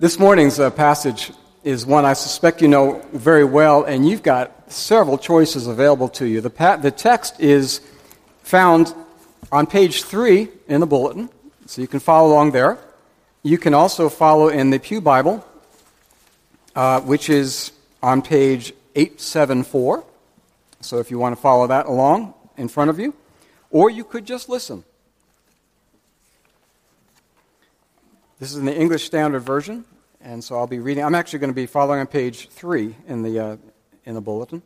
This morning's uh, passage is one I suspect you know very well, and you've got several choices available to you. The, pa- the text is found on page three in the bulletin, so you can follow along there. You can also follow in the Pew Bible, uh, which is on page 874. So if you want to follow that along in front of you, or you could just listen. This is in the English Standard Version, and so I'll be reading. I'm actually going to be following on page three in the, uh, in the bulletin.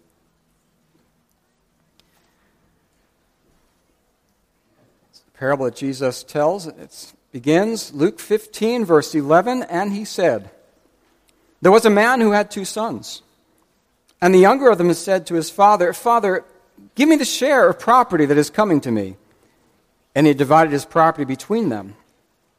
It's the parable that Jesus tells. It begins Luke 15, verse 11, and he said, There was a man who had two sons. And the younger of them said to his father, Father, give me the share of property that is coming to me. And he divided his property between them.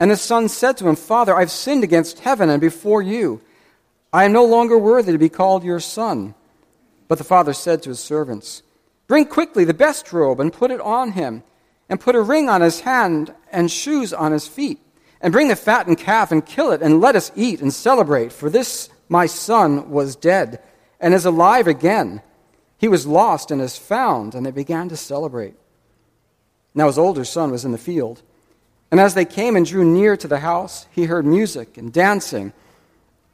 And the son said to him, Father, I've sinned against heaven and before you. I am no longer worthy to be called your son. But the father said to his servants, Bring quickly the best robe and put it on him, and put a ring on his hand and shoes on his feet. And bring the fattened calf and kill it, and let us eat and celebrate. For this my son was dead and is alive again. He was lost and is found. And they began to celebrate. Now his older son was in the field. And as they came and drew near to the house, he heard music and dancing.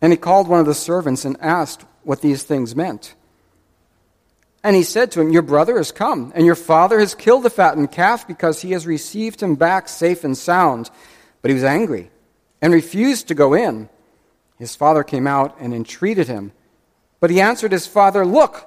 And he called one of the servants and asked what these things meant. And he said to him, Your brother has come, and your father has killed the fattened calf because he has received him back safe and sound. But he was angry and refused to go in. His father came out and entreated him. But he answered his father, Look,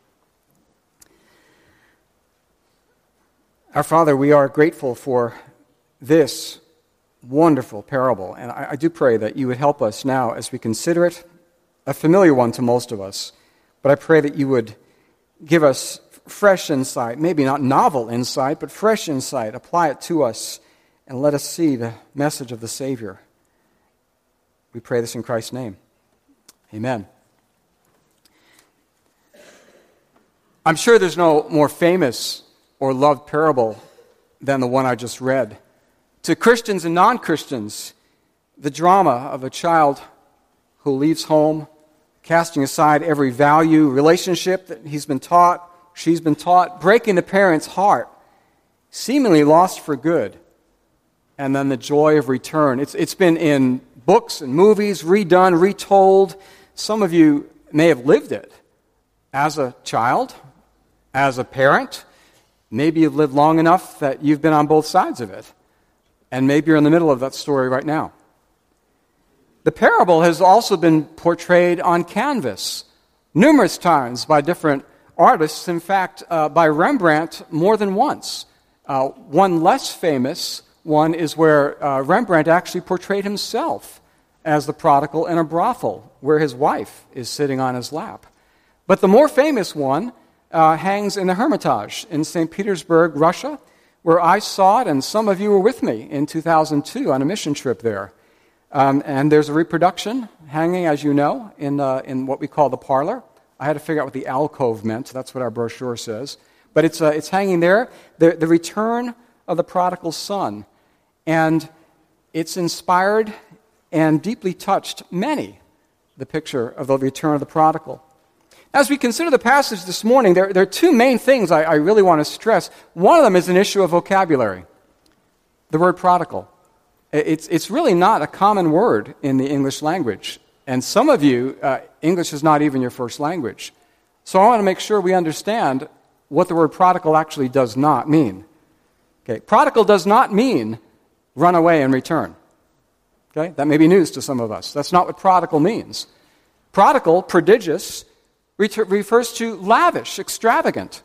Our Father, we are grateful for this wonderful parable, and I, I, do pray that you would help us now as we consider it, a familiar one to most of us, but I pray that you would give us fresh insight, maybe not novel insight, but fresh insight, apply it to us, and let us see the message of the Savior. We pray this in Christ's name. Amen. I'm sure there's no more famous or loved parable than the one I just read. To Christians and non Christians, the drama of a child who leaves home, casting aside every value, relationship that he's been taught, she's been taught, breaking the parent's heart, seemingly lost for good, and then the joy of return. It's, it's been in books and movies, redone, retold. Some of you may have lived it as a child, as a parent Maybe you've lived long enough that you've been on both sides of it. And maybe you're in the middle of that story right now. The parable has also been portrayed on canvas numerous times by different artists. In fact, uh, by Rembrandt more than once. Uh, one less famous one is where uh, Rembrandt actually portrayed himself as the prodigal in a brothel where his wife is sitting on his lap. But the more famous one uh, hangs in the Hermitage in St. Petersburg, Russia, where I saw it, and some of you were with me in 2002 on a mission trip there. Um, and there's a reproduction hanging, as you know, in, uh, in what we call the parlor. I had to figure out what the alcove meant. That's what our brochure says. But it's, uh, it's hanging there. The, the return of the prodigal son. And it's inspired and deeply touched many, the picture of the return of the prodigal. As we consider the passage this morning, there, there are two main things I, I really want to stress. One of them is an issue of vocabulary the word prodigal. It's, it's really not a common word in the English language. And some of you, uh, English is not even your first language. So I want to make sure we understand what the word prodigal actually does not mean. Okay, prodigal does not mean run away and return. Okay, that may be news to some of us. That's not what prodigal means. Prodigal, prodigious, refers to lavish, extravagant.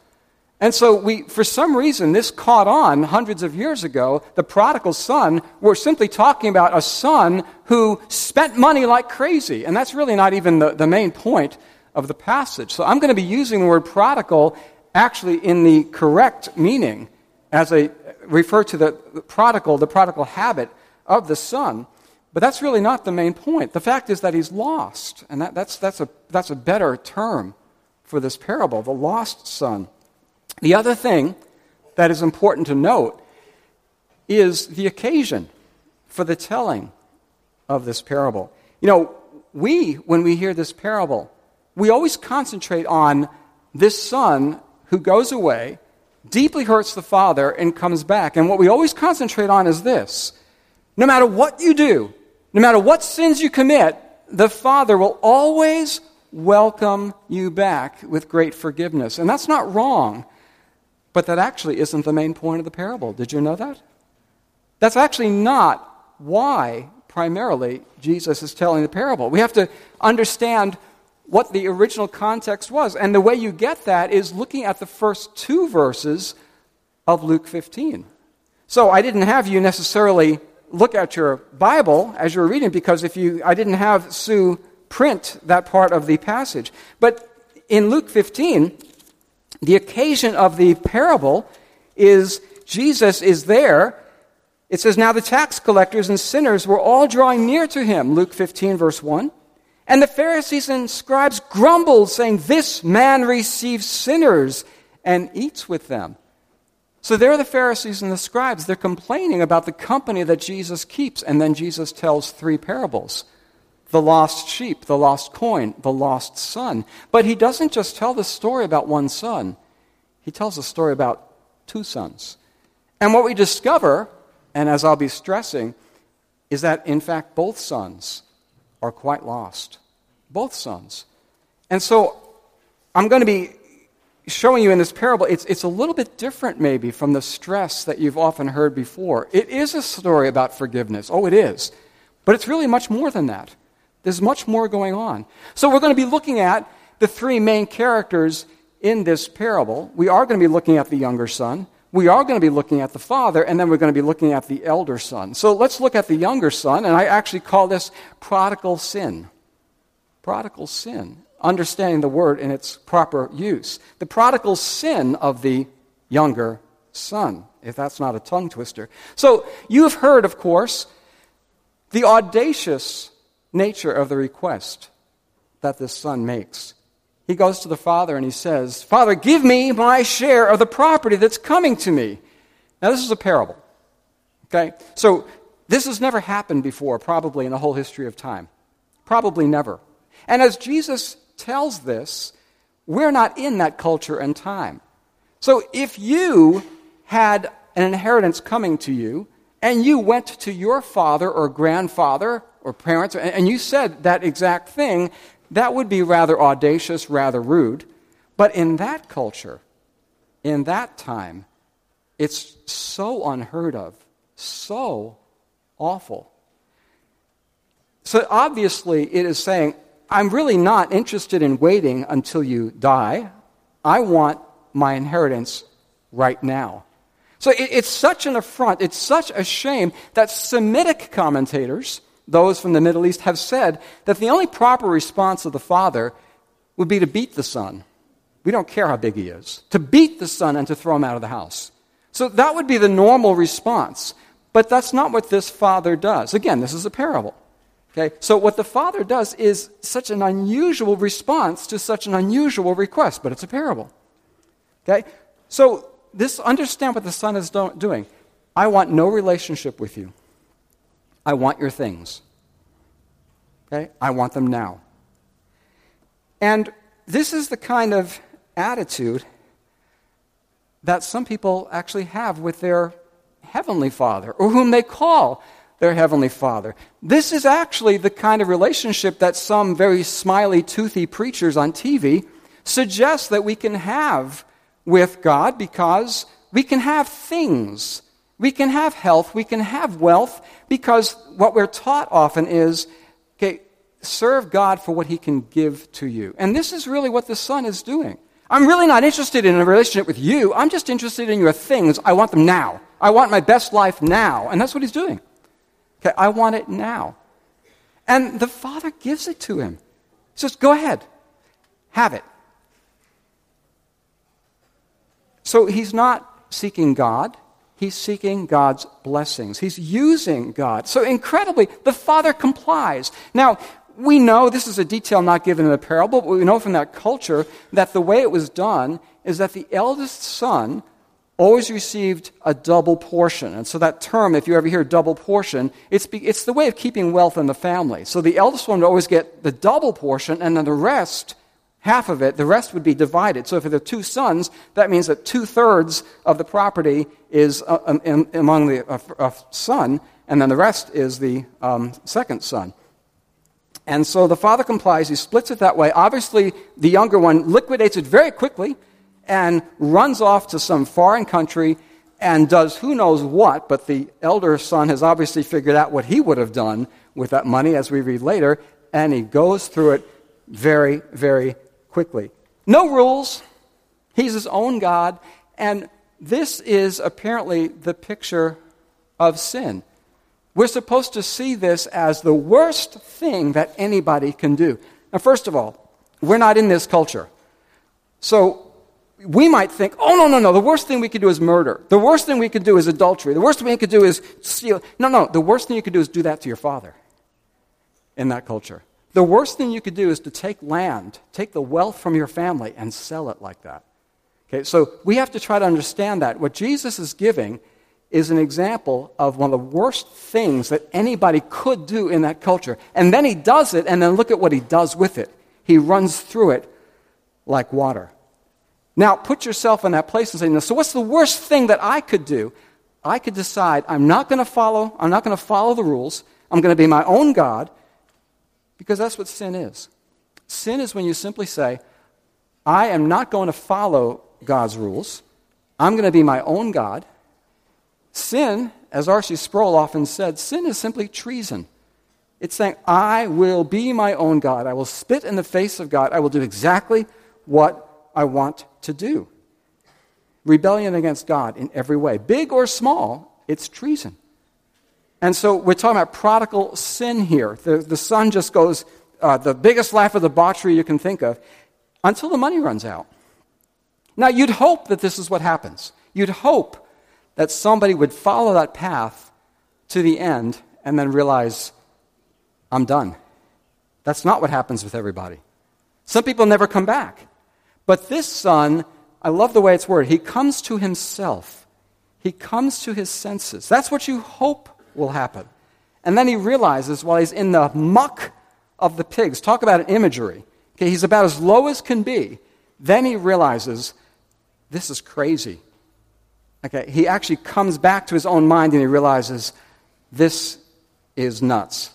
And so we, for some reason, this caught on hundreds of years ago. The prodigal son, we're simply talking about a son who spent money like crazy. And that's really not even the, the main point of the passage. So I'm going to be using the word prodigal actually in the correct meaning as I refer to the prodigal, the prodigal habit of the son. But that's really not the main point. The fact is that he's lost. And that, that's, that's, a, that's a better term for this parable, the lost son. The other thing that is important to note is the occasion for the telling of this parable. You know, we, when we hear this parable, we always concentrate on this son who goes away, deeply hurts the father, and comes back. And what we always concentrate on is this no matter what you do, no matter what sins you commit, the father will always welcome you back with great forgiveness. And that's not wrong. But that actually isn't the main point of the parable. Did you know that? That's actually not why, primarily, Jesus is telling the parable. We have to understand what the original context was. And the way you get that is looking at the first two verses of Luke 15. So I didn't have you necessarily look at your Bible as you're reading because if you I didn't have Sue print that part of the passage. But in Luke 15, the occasion of the parable is Jesus is there. It says, Now the tax collectors and sinners were all drawing near to him, Luke 15, verse 1. And the Pharisees and scribes grumbled, saying, This man receives sinners and eats with them. So there are the Pharisees and the scribes. They're complaining about the company that Jesus keeps. And then Jesus tells three parables the lost sheep, the lost coin, the lost son. But he doesn't just tell the story about one son, he tells a story about two sons. And what we discover, and as I'll be stressing, is that in fact both sons are quite lost. Both sons. And so I'm going to be showing you in this parable, it's, it's a little bit different maybe from the stress that you've often heard before. It is a story about forgiveness. Oh, it is. But it's really much more than that. There's much more going on. So we're going to be looking at the three main characters in this parable. We are going to be looking at the younger son. We are going to be looking at the father, and then we're going to be looking at the elder son. So let's look at the younger son, and I actually call this prodigal sin. Prodigal sin. Understanding the word in its proper use. The prodigal sin of the younger son, if that's not a tongue twister. So you've heard, of course, the audacious nature of the request that this son makes. He goes to the father and he says, Father, give me my share of the property that's coming to me. Now, this is a parable. Okay? So, this has never happened before, probably in the whole history of time. Probably never. And as Jesus tells this, we're not in that culture and time. So, if you had an inheritance coming to you, and you went to your father or grandfather or parents, and you said that exact thing, that would be rather audacious, rather rude. But in that culture, in that time, it's so unheard of, so awful. So obviously, it is saying, I'm really not interested in waiting until you die. I want my inheritance right now. So it, it's such an affront, it's such a shame that Semitic commentators those from the Middle East have said that the only proper response of the father would be to beat the son. We don't care how big he is. To beat the son and to throw him out of the house. So that would be the normal response. But that's not what this father does. Again, this is a parable. Okay? So what the Father does is such an unusual response to such an unusual request, but it's a parable. Okay? So this understand what the Son is do- doing. I want no relationship with you. I want your things. Okay? I want them now. And this is the kind of attitude that some people actually have with their heavenly Father, or whom they call their heavenly Father. This is actually the kind of relationship that some very smiley, toothy preachers on TV suggest that we can have with God because we can have things. We can have health. We can have wealth because what we're taught often is okay, serve God for what He can give to you. And this is really what the Son is doing. I'm really not interested in a relationship with you. I'm just interested in your things. I want them now. I want my best life now. And that's what He's doing. Okay, I want it now. And the Father gives it to him. He says, Go ahead, have it. So he's not seeking God, he's seeking God's blessings. He's using God. So incredibly, the Father complies. Now, we know this is a detail not given in the parable, but we know from that culture that the way it was done is that the eldest son always received a double portion. And so that term, if you ever hear double portion, it's, it's the way of keeping wealth in the family. So the eldest one would always get the double portion, and then the rest, half of it, the rest would be divided. So if there are two sons, that means that two thirds of the property is uh, um, among the uh, son, and then the rest is the um, second son. And so the father complies, he splits it that way. Obviously, the younger one liquidates it very quickly and runs off to some foreign country and does who knows what, but the elder son has obviously figured out what he would have done with that money, as we read later, and he goes through it very, very quickly. No rules. He's his own God, and this is apparently the picture of sin. We're supposed to see this as the worst thing that anybody can do. Now, first of all, we're not in this culture. So we might think, oh, no, no, no, the worst thing we could do is murder. The worst thing we could do is adultery. The worst thing we could do is steal. No, no, the worst thing you could do is do that to your father in that culture. The worst thing you could do is to take land, take the wealth from your family, and sell it like that. Okay, so we have to try to understand that. What Jesus is giving is an example of one of the worst things that anybody could do in that culture. And then he does it, and then look at what he does with it. He runs through it like water. Now, put yourself in that place and say, so what's the worst thing that I could do? I could decide I'm not going to follow, I'm not going to follow the rules. I'm going to be my own God because that's what sin is. Sin is when you simply say, I am not going to follow God's rules. I'm going to be my own God. Sin, as R.C. Sproul often said, sin is simply treason. It's saying, I will be my own God. I will spit in the face of God. I will do exactly what I want to do. Rebellion against God in every way, big or small, it's treason. And so we're talking about prodigal sin here. The, the son just goes, uh, the biggest laugh of debauchery you can think of, until the money runs out. Now, you'd hope that this is what happens. You'd hope that somebody would follow that path to the end and then realize, I'm done. That's not what happens with everybody. Some people never come back. But this son, I love the way it's worded, he comes to himself. He comes to his senses. That's what you hope will happen. And then he realizes while he's in the muck of the pigs, talk about an imagery. Okay, he's about as low as can be. Then he realizes this is crazy. Okay, he actually comes back to his own mind and he realizes this is nuts.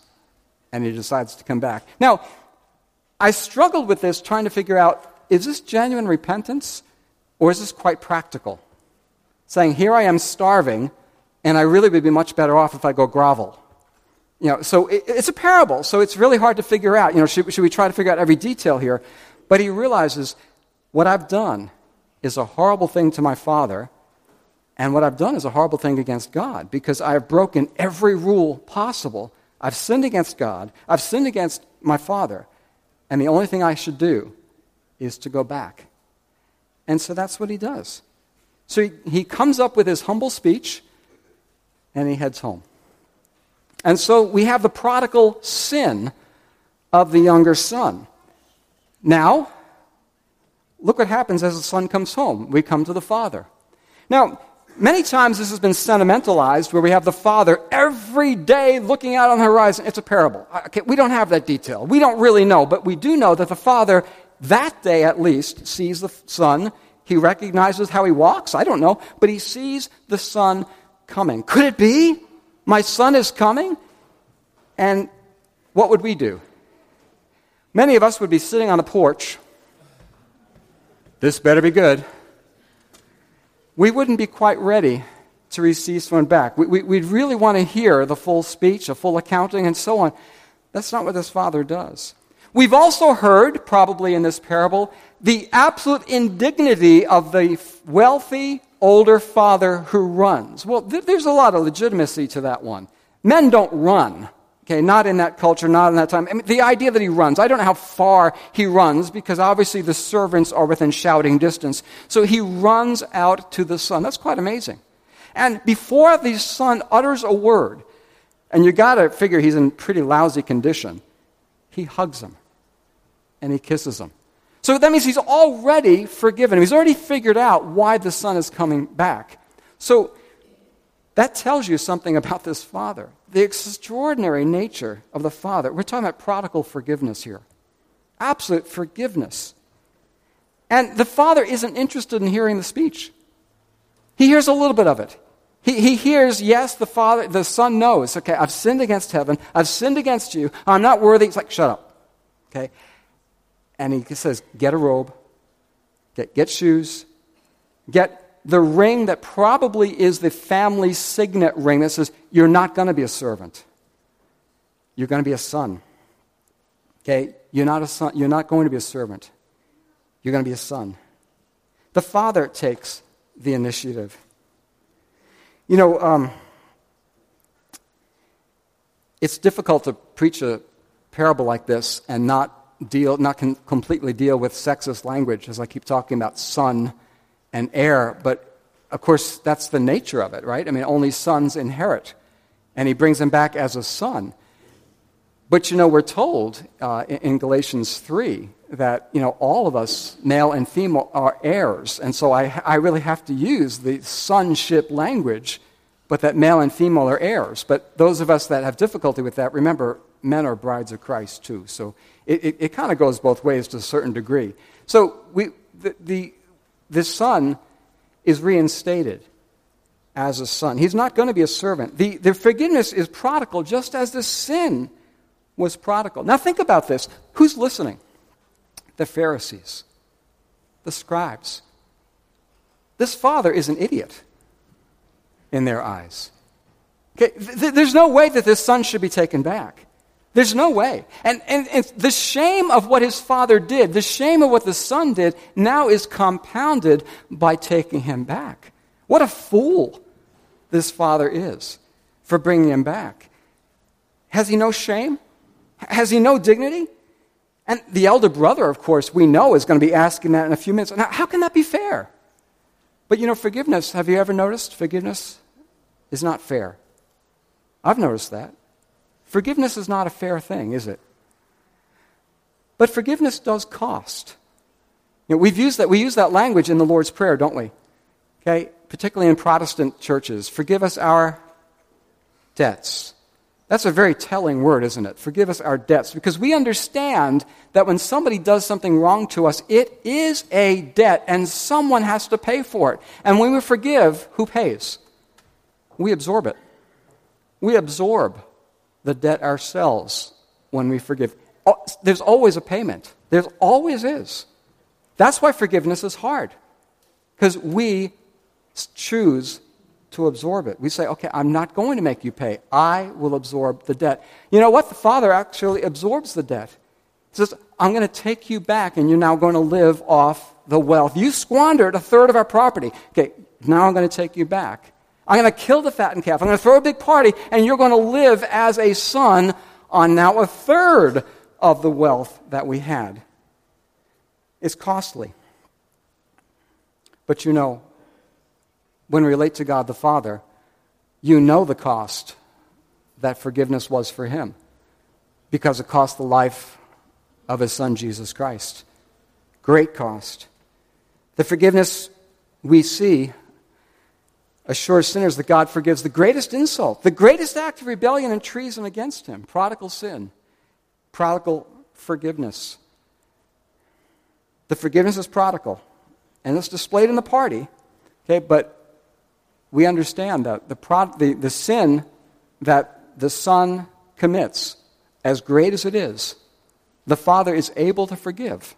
And he decides to come back. Now, I struggled with this trying to figure out is this genuine repentance or is this quite practical? Saying, here I am starving, and I really would be much better off if I go grovel. You know, so it, it's a parable, so it's really hard to figure out. You know, should, should we try to figure out every detail here? But he realizes what I've done is a horrible thing to my father, and what I've done is a horrible thing against God because I have broken every rule possible. I've sinned against God, I've sinned against my father, and the only thing I should do is to go back. And so that's what he does. So he, he comes up with his humble speech and he heads home. And so we have the prodigal sin of the younger son. Now, look what happens as the son comes home. We come to the father. Now, many times this has been sentimentalized where we have the father every day looking out on the horizon. It's a parable. Okay, we don't have that detail. We don't really know, but we do know that the father, that day at least, sees the son. He recognizes how he walks. I don't know, but he sees the son coming. Could it be my son is coming? And what would we do? Many of us would be sitting on a porch. This better be good. We wouldn't be quite ready to receive someone back. We, we, would really want to hear the full speech, a full accounting, and so on. That's not what this father does. We've also heard, probably in this parable, the absolute indignity of the wealthy older father who runs. Well, th- there's a lot of legitimacy to that one. Men don't run. Okay, not in that culture, not in that time. I mean, the idea that he runs, I don't know how far he runs because obviously the servants are within shouting distance. So he runs out to the son. That's quite amazing. And before the son utters a word, and you got to figure he's in pretty lousy condition, he hugs him and he kisses him. So that means he's already forgiven. him. He's already figured out why the son is coming back. So that tells you something about this father. The extraordinary nature of the father. We're talking about prodigal forgiveness here. Absolute forgiveness. And the father isn't interested in hearing the speech. He hears a little bit of it. He, he hears, yes, the father, the son knows, okay, I've sinned against heaven, I've sinned against you, I'm not worthy. It's like, shut up. Okay? And he says, get a robe, get, get shoes, get the ring that probably is the family signet ring that says, You're not going to be a servant. You're going to be a son. Okay? You're not, a son, you're not going to be a servant. You're going to be a son. The father takes the initiative. You know, um, it's difficult to preach a parable like this and not deal, not completely deal with sexist language, as I keep talking about son and heir, but of course, that's the nature of it, right? I mean, only sons inherit. And he brings him back as a son. But you know, we're told uh, in Galatians 3 that, you know, all of us, male and female, are heirs. And so I, I really have to use the sonship language, but that male and female are heirs. But those of us that have difficulty with that, remember, men are brides of Christ too. So it, it, it kind of goes both ways to a certain degree. So we, the, the this son is reinstated as a son. He's not going to be a servant. The, the forgiveness is prodigal just as the sin was prodigal. Now think about this. Who's listening? The Pharisees, the scribes. This father is an idiot in their eyes. Okay, th- there's no way that this son should be taken back. There's no way. And, and, and, the shame of what his father did, the shame of what the son did, now is compounded by taking him back. What a fool this father is for bringing him back. Has he no shame? Has he no dignity? And the elder brother, of course, we know is going to be asking that in a few minutes. Now, how can that be fair? But you know, forgiveness, have you ever noticed? Forgiveness is not fair. I've noticed that. Forgiveness is not a fair thing, is it? But forgiveness does cost. You know, we've used that, we use that language in the Lord's Prayer, don't we? Okay? Particularly in Protestant churches. Forgive us our debts. That's a very telling word, isn't it? Forgive us our debts. Because we understand that when somebody does something wrong to us, it is a debt and someone has to pay for it. And when we forgive, who pays? We absorb it. We absorb the debt ourselves when we forgive. Oh, there's always a payment. There always is. That's why forgiveness is hard. Because we choose to absorb it. We say, okay, I'm not going to make you pay. I will absorb the debt. You know what? The Father actually absorbs the debt. He says, I'm going to take you back and you're now going to live off the wealth. You squandered a third of our property. Okay, now I'm going to take you back. I'm going to kill the fattened calf. I'm going to throw a big party, and you're going to live as a son on now a third of the wealth that we had. It's costly. But you know, when we relate to God the Father, you know the cost that forgiveness was for him because it cost the life of his son Jesus Christ. Great cost. The forgiveness we see assures sinners that God forgives the greatest insult, the greatest act of rebellion and treason against him prodigal sin, prodigal forgiveness. The forgiveness is prodigal, and it's displayed in the party. Okay, but we understand that the, the, the sin that the Son commits, as great as it is, the Father is able to forgive.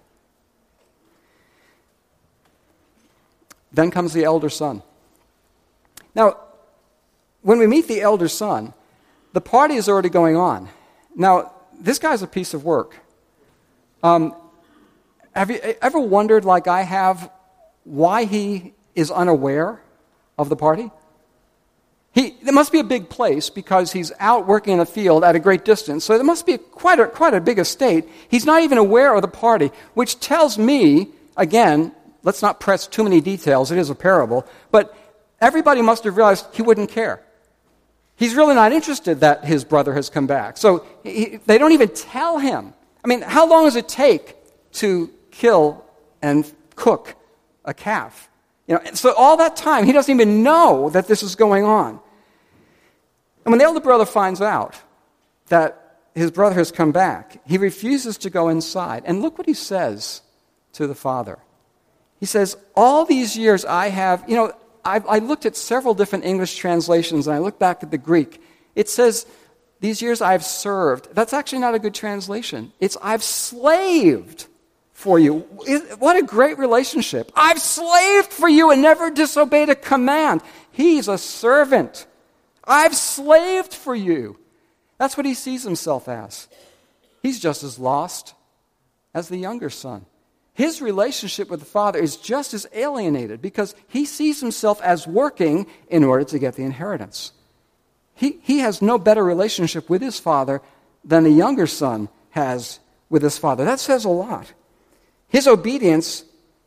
Then comes the elder son. Now, when we meet the elder son, the party is already going on. Now, this guy's a piece of work. Um, have you ever wondered, like I have, why he is unaware of the party? He, there must be a big place because he's out working in a field at a great distance. So there must be quite, a, quite a big estate. He's not even aware of the party, which tells me, again, let's not press too many details. It is a parable. But everybody must have realized he wouldn't care. He's really not interested that his brother has come back. So he, they don't even tell him. I mean, how long does it take to kill and cook a calf? You know, so all that time, he doesn't even know that this is going on. And when the elder brother finds out that his brother has come back, he refuses to go inside. And look what he says to the father. He says, All these years I have, you know, I, I looked at several different English translations and I looked back at the Greek. It says, These years I've served. That's actually not a good translation. It's I've slaved for you. What a great relationship. I've slaved for you and never disobeyed a command. He's a servant. I've slaved for you. That's what he sees himself as. He's just as lost as the younger son. His relationship with the Father is just as alienated because he sees himself as working in order to get the inheritance. He, he has no better relationship with his Father than the younger son has with his Father. That says a lot. His obedience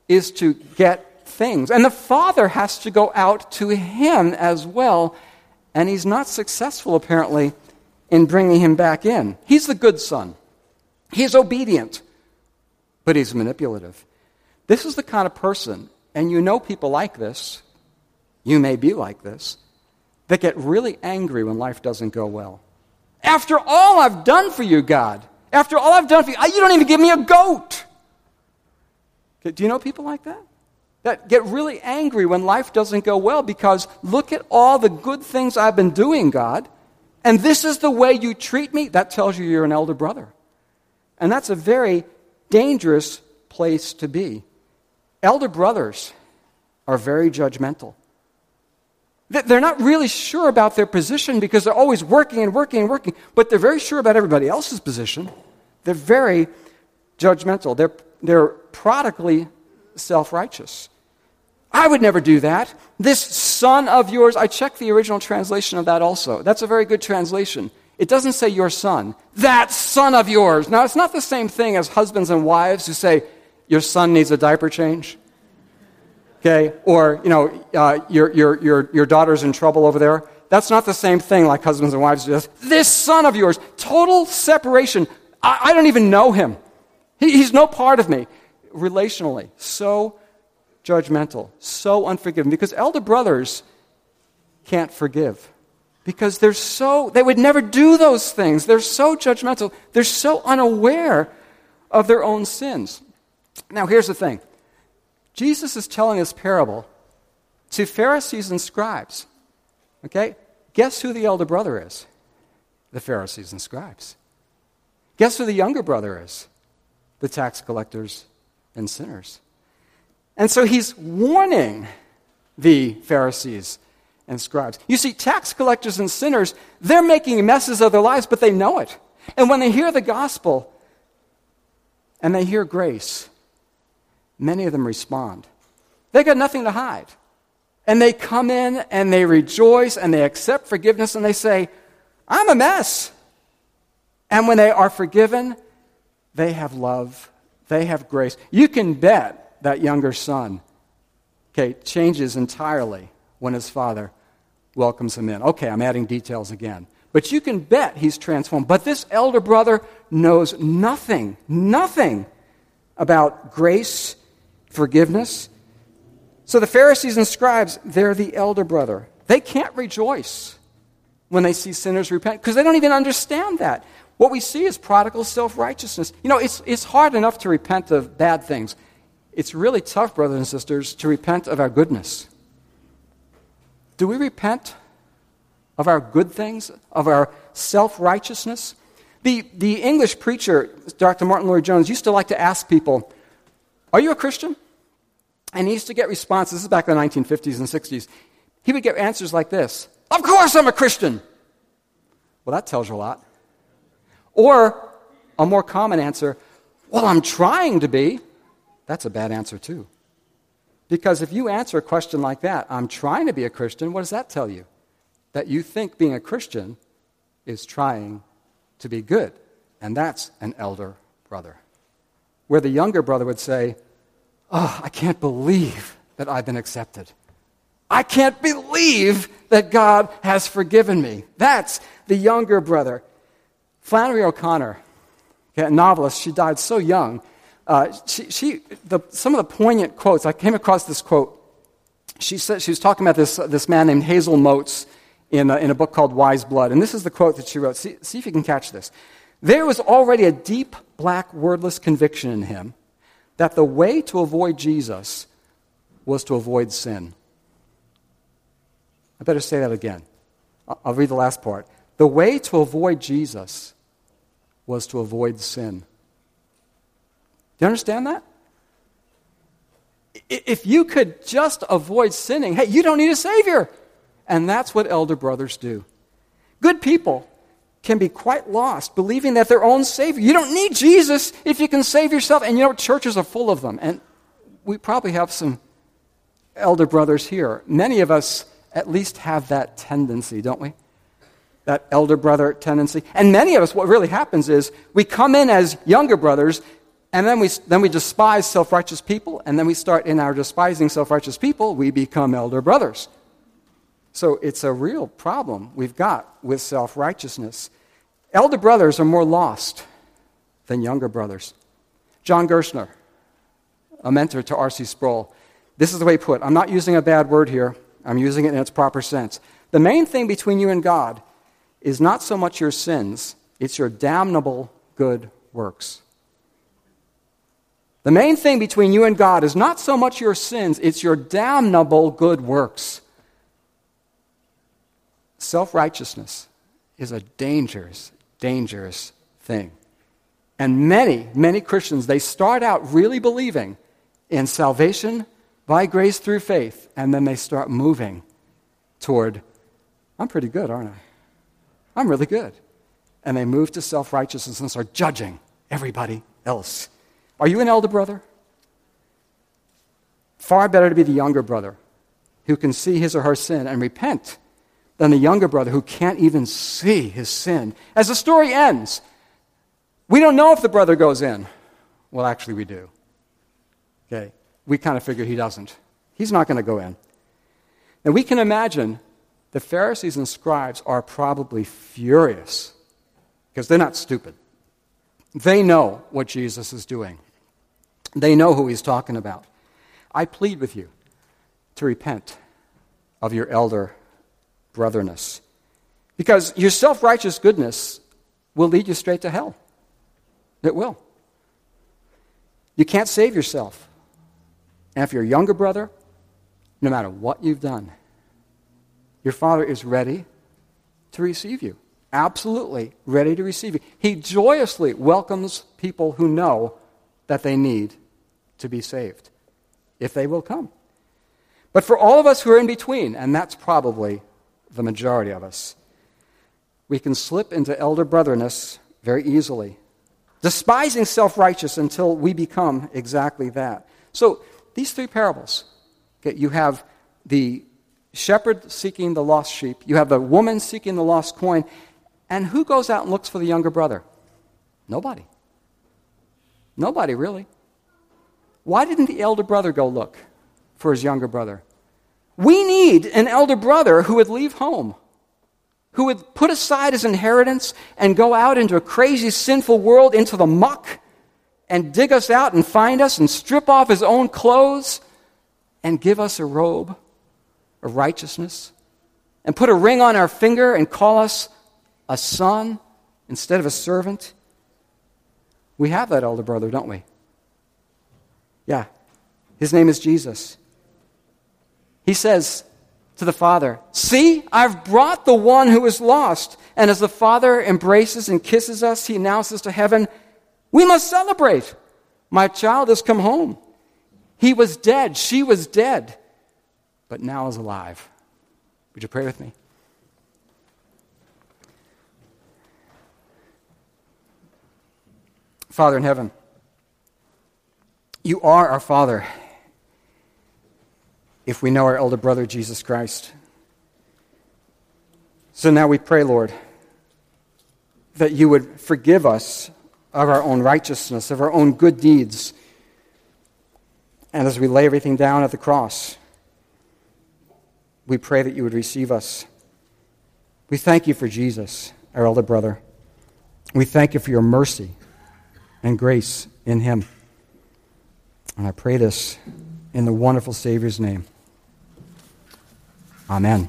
is to get things, and the Father has to go out to him as well, and he's not successful, apparently, in bringing him back in. He's the good son, he's obedient but he's manipulative. This is the kind of person, and you know people like this, you may be like this, that get really angry when life doesn't go well. After all I've done for you, God, after all I've done for you, you don't even give me a goat. Do you know people like that? That get really angry when life doesn't go well because look at all the good things I've been doing, God, and this is the way you treat me? That tells you you're an elder brother. And that's a very dangerous place to be. Elder brothers are very judgmental. They're not really sure about their position because they're always working and working and working, but they're very sure about everybody else's position. They're very judgmental. They're, they're prodigally self righteous. I would never do that. This son of yours, I checked the original translation of that also. That's a very good translation. It doesn't say your son, that son of yours. Now, it's not the same thing as husbands and wives who say, your son needs a diaper change. Okay? Or, you know, uh, your, your, your, your daughter's in trouble over there. That's not the same thing like husbands and wives do. This son of yours, total separation. I, I don't even know him. He, he's no part of me. Relationally, so judgmental, so unforgiving. Because elder brothers can't forgive because they're so, they would never do those things. They're so judgmental. They're so unaware of their own sins. Now, here's the thing Jesus is telling this parable to Pharisees and scribes. Okay? Guess who the elder brother is? The Pharisees and scribes. Guess who the younger brother is? The tax collectors and sinners. And so he's warning the Pharisees and scribes. You see, tax collectors and sinners, they're making messes of their lives, but they know it. And when they hear the gospel and they hear grace, many of them respond. They got nothing to hide. And they come in and they rejoice and they accept forgiveness and they say, I'm a mess. And when they are forgiven, they have love, they have grace. You can bet that younger son, okay, changes entirely when his father welcomes him in. Okay, I'm adding details again. But you can bet he's transformed. But this elder brother knows nothing, nothing about grace, forgiveness. So the Pharisees and scribes, they're the elder brother. They can't rejoice when they see sinners repent because they don't even understand that. What we see is prodigal self righteousness. You know, it's, it's hard enough to repent of bad things. It's really tough, brothers and sisters, to repent of our goodness. Do we repent of our good things, of our self righteousness? The, the English preacher, Dr. Martyn Lloyd-Jones, used to like to ask people, Are you a Christian? And he used to get responses, this is back in the 1950s and 60s. He would get answers like this Of course I'm a Christian. Well, that tells you a lot. Or a more common answer, Well, I'm trying to be. That's a bad answer, too. Because if you answer a question like that, I'm trying to be a Christian, what does that tell you? That you think being a Christian is trying to be good. And that's an elder brother. Where the younger brother would say, Oh, I can't believe that I've been accepted. I can't believe that God has forgiven me. That's the younger brother. Flannery O'Connor, a novelist, she died so young. Uh, she, she, the, some of the poignant quotes, I came across this quote. She, said, she was talking about this, this man named Hazel Motes in a, in a book called Wise Blood. And this is the quote that she wrote. See, see if you can catch this. There was already a deep, black, wordless conviction in him that the way to avoid Jesus was to avoid sin. I better say that again. I'll read the last part. The way to avoid Jesus was to avoid sin. Do you understand that? If you could just avoid sinning, hey, you don't need a Savior. And that's what elder brothers do. Good people can be quite lost believing that their own Savior. You don't need Jesus if you can save yourself. And you know, churches are full of them. And we probably have some elder brothers here. Many of us at least have that tendency, don't we? That elder brother tendency. And many of us, what really happens is we come in as younger brothers and then we, then we despise self righteous people, and then we start in our despising self righteous people, we become elder brothers. So it's a real problem we've got with self righteousness. Elder brothers are more lost than younger brothers. John Gerstner, a mentor to R.C. Sproul, this is the way he put. I'm not using a bad word here, I'm using it in its proper sense. The main thing between you and God is not so much your sins, it's your damnable good works. The main thing between you and God is not so much your sins, it's your damnable good works. Self righteousness is a dangerous, dangerous thing. And many, many Christians, they start out really believing in salvation by grace through faith, and then they start moving toward, I'm pretty good, aren't I? I'm really good. And they move to self righteousness and start judging everybody else. Are you an elder brother? Far better to be the younger brother who can see his or her sin and repent than the younger brother who can't even see his sin. As the story ends, we don't know if the brother goes in. Well, actually, we do. Okay. We kind of figure he doesn't. He's not going to go in. And we can imagine the Pharisees and scribes are probably furious because they're not stupid. They know what Jesus is doing. They know who he's talking about. I plead with you to repent of your elder brotherness. Because your self righteous goodness will lead you straight to hell. It will. You can't save yourself. And if you're a younger brother, no matter what you've done, your father is ready to receive you. Absolutely ready to receive you. He joyously welcomes people who know that they need to be saved, if they will come. But for all of us who are in between, and that's probably the majority of us, we can slip into elder brotherness very easily, despising self righteous until we become exactly that. So, these three parables okay, you have the shepherd seeking the lost sheep, you have the woman seeking the lost coin, and who goes out and looks for the younger brother? Nobody. Nobody, really. Why didn't the elder brother go look for his younger brother? We need an elder brother who would leave home, who would put aside his inheritance and go out into a crazy, sinful world, into the muck, and dig us out and find us and strip off his own clothes and give us a robe of righteousness and put a ring on our finger and call us a son instead of a servant? We have that elder brother, don't we? Yeah. His name is Jesus. He says to the Father, See, I've brought the one who is lost. And as the Father embraces and kisses us, he announces to heaven, We must celebrate. My child has come home. He was dead. She was dead, but now is alive. Would you pray with me? Father in heaven, you are our Father if we know our elder brother, Jesus Christ. So now we pray, Lord, that you would forgive us of our own righteousness, of our own good deeds. And as we lay everything down at the cross, we pray that you would receive us. We thank you for Jesus, our elder brother. We thank you for your mercy and grace in him. And I pray this in the wonderful Savior's name. Amen.